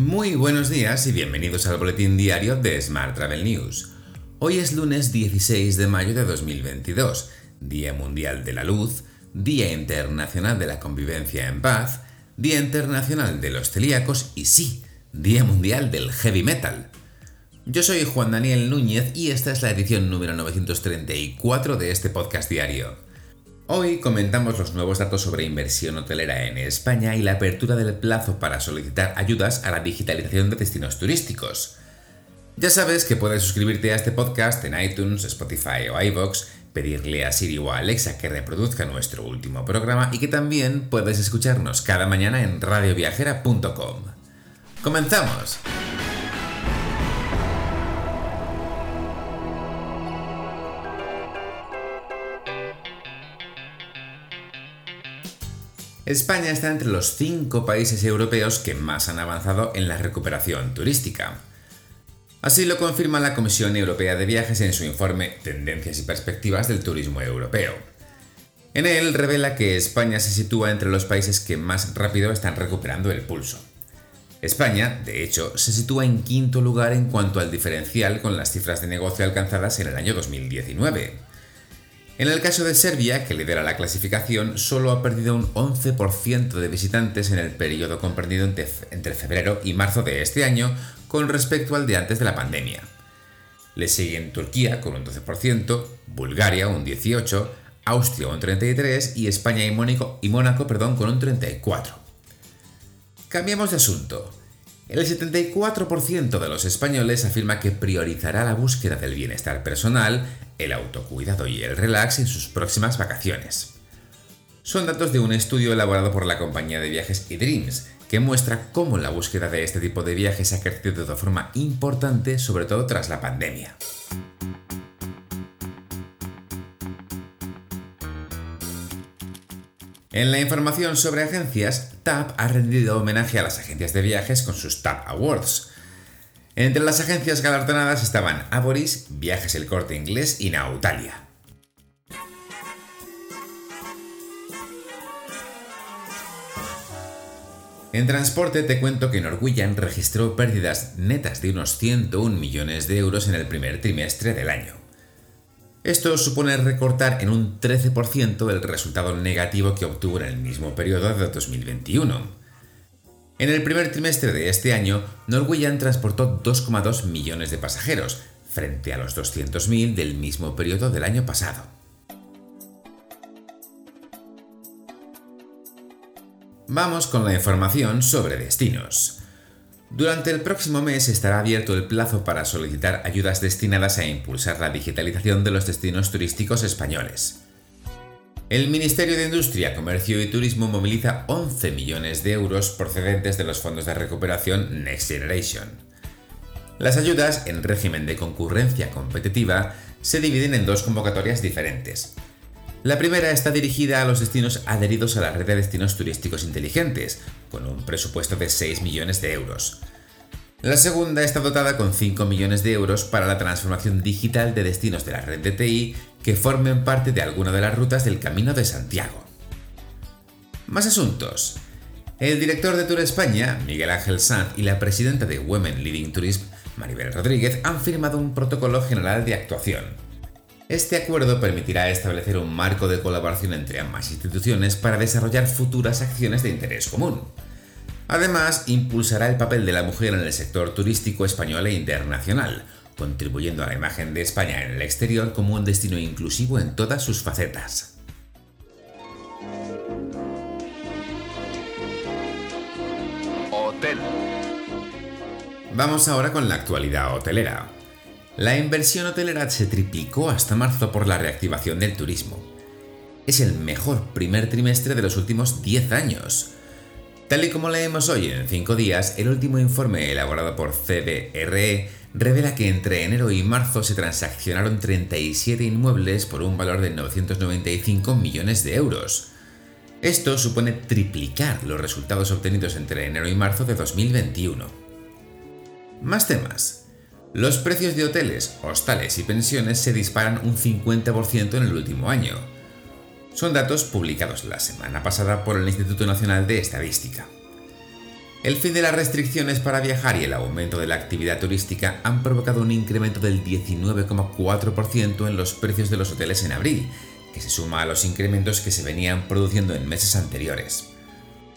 Muy buenos días y bienvenidos al boletín diario de Smart Travel News. Hoy es lunes 16 de mayo de 2022, Día Mundial de la Luz, Día Internacional de la Convivencia en Paz, Día Internacional de los Celíacos y sí, Día Mundial del Heavy Metal. Yo soy Juan Daniel Núñez y esta es la edición número 934 de este podcast diario. Hoy comentamos los nuevos datos sobre inversión hotelera en España y la apertura del plazo para solicitar ayudas a la digitalización de destinos turísticos. Ya sabes que puedes suscribirte a este podcast en iTunes, Spotify o iVoox, pedirle a Siri o a Alexa que reproduzca nuestro último programa y que también puedes escucharnos cada mañana en radioviajera.com. ¡Comenzamos! España está entre los cinco países europeos que más han avanzado en la recuperación turística. Así lo confirma la Comisión Europea de Viajes en su informe Tendencias y Perspectivas del Turismo Europeo. En él revela que España se sitúa entre los países que más rápido están recuperando el pulso. España, de hecho, se sitúa en quinto lugar en cuanto al diferencial con las cifras de negocio alcanzadas en el año 2019. En el caso de Serbia, que lidera la clasificación, solo ha perdido un 11% de visitantes en el periodo comprendido entre febrero y marzo de este año con respecto al de antes de la pandemia. Le siguen Turquía con un 12%, Bulgaria un 18%, Austria un 33% y España y Mónaco, y Mónaco perdón, con un 34%. Cambiamos de asunto. El 74% de los españoles afirma que priorizará la búsqueda del bienestar personal, el autocuidado y el relax en sus próximas vacaciones. Son datos de un estudio elaborado por la compañía de viajes eDreams, que muestra cómo la búsqueda de este tipo de viajes ha crecido de forma importante, sobre todo tras la pandemia. En la información sobre agencias, TAP ha rendido homenaje a las agencias de viajes con sus TAP Awards. Entre las agencias galardonadas estaban Aboris, Viajes El Corte Inglés y Nautalia. En transporte te cuento que Norwegian registró pérdidas netas de unos 101 millones de euros en el primer trimestre del año. Esto supone recortar en un 13% el resultado negativo que obtuvo en el mismo periodo de 2021. En el primer trimestre de este año, Norwegian transportó 2,2 millones de pasajeros, frente a los 200.000 del mismo periodo del año pasado. Vamos con la información sobre destinos. Durante el próximo mes estará abierto el plazo para solicitar ayudas destinadas a impulsar la digitalización de los destinos turísticos españoles. El Ministerio de Industria, Comercio y Turismo moviliza 11 millones de euros procedentes de los fondos de recuperación Next Generation. Las ayudas, en régimen de concurrencia competitiva, se dividen en dos convocatorias diferentes. La primera está dirigida a los destinos adheridos a la red de destinos turísticos inteligentes, con un presupuesto de 6 millones de euros. La segunda está dotada con 5 millones de euros para la transformación digital de destinos de la red de TI que formen parte de alguna de las rutas del Camino de Santiago. Más asuntos. El director de Tour España, Miguel Ángel Sanz, y la presidenta de Women Leading Tourism, Maribel Rodríguez, han firmado un protocolo general de actuación, este acuerdo permitirá establecer un marco de colaboración entre ambas instituciones para desarrollar futuras acciones de interés común. Además, impulsará el papel de la mujer en el sector turístico español e internacional, contribuyendo a la imagen de España en el exterior como un destino inclusivo en todas sus facetas. Hotel. Vamos ahora con la actualidad hotelera. La inversión hotelera se triplicó hasta marzo por la reactivación del turismo. Es el mejor primer trimestre de los últimos 10 años. Tal y como leemos hoy en 5 días, el último informe elaborado por CBRE revela que entre enero y marzo se transaccionaron 37 inmuebles por un valor de 995 millones de euros. Esto supone triplicar los resultados obtenidos entre enero y marzo de 2021. Más temas. Los precios de hoteles, hostales y pensiones se disparan un 50% en el último año. Son datos publicados la semana pasada por el Instituto Nacional de Estadística. El fin de las restricciones para viajar y el aumento de la actividad turística han provocado un incremento del 19,4% en los precios de los hoteles en abril, que se suma a los incrementos que se venían produciendo en meses anteriores.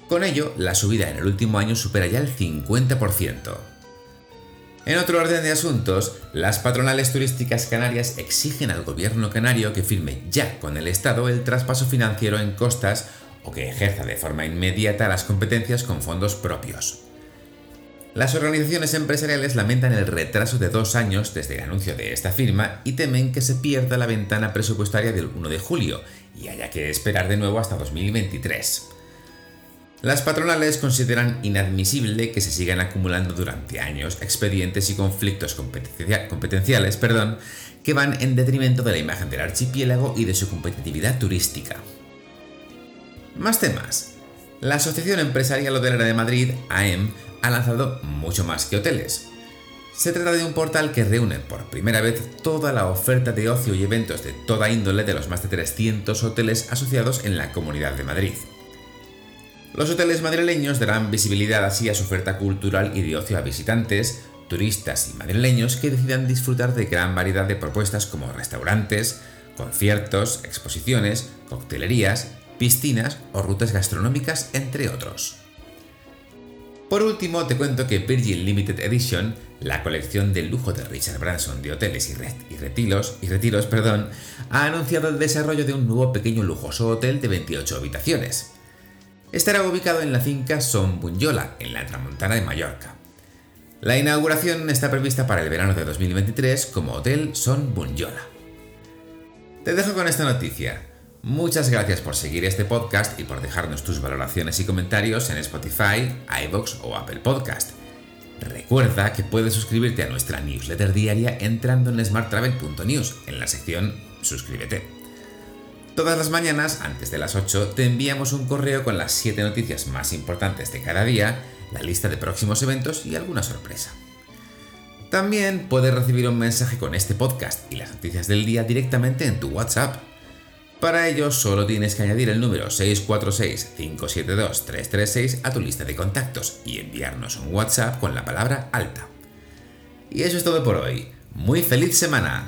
Con ello, la subida en el último año supera ya el 50%. En otro orden de asuntos, las patronales turísticas canarias exigen al gobierno canario que firme ya con el Estado el traspaso financiero en costas o que ejerza de forma inmediata las competencias con fondos propios. Las organizaciones empresariales lamentan el retraso de dos años desde el anuncio de esta firma y temen que se pierda la ventana presupuestaria del 1 de julio y haya que esperar de nuevo hasta 2023. Las patronales consideran inadmisible que se sigan acumulando durante años expedientes y conflictos competenciales perdón, que van en detrimento de la imagen del archipiélago y de su competitividad turística. Más temas. La Asociación Empresarial Hotelera de Madrid, AEM, ha lanzado mucho más que hoteles. Se trata de un portal que reúne por primera vez toda la oferta de ocio y eventos de toda índole de los más de 300 hoteles asociados en la Comunidad de Madrid. Los hoteles madrileños darán visibilidad así a su oferta cultural y de ocio a visitantes, turistas y madrileños que decidan disfrutar de gran variedad de propuestas como restaurantes, conciertos, exposiciones, coctelerías, piscinas o rutas gastronómicas, entre otros. Por último, te cuento que Virgin Limited Edition, la colección de lujo de Richard Branson de hoteles y, retiros, y retiros perdón, ha anunciado el desarrollo de un nuevo pequeño lujoso hotel de 28 habitaciones. Estará ubicado en la finca Son Bunyola, en la Tramontana de Mallorca. La inauguración está prevista para el verano de 2023 como Hotel Son Bunyola. Te dejo con esta noticia. Muchas gracias por seguir este podcast y por dejarnos tus valoraciones y comentarios en Spotify, iVoox o Apple Podcast. Recuerda que puedes suscribirte a nuestra newsletter diaria entrando en smarttravel.news en la sección Suscríbete. Todas las mañanas, antes de las 8, te enviamos un correo con las 7 noticias más importantes de cada día, la lista de próximos eventos y alguna sorpresa. También puedes recibir un mensaje con este podcast y las noticias del día directamente en tu WhatsApp. Para ello solo tienes que añadir el número 646-572-336 a tu lista de contactos y enviarnos un WhatsApp con la palabra alta. Y eso es todo por hoy. Muy feliz semana.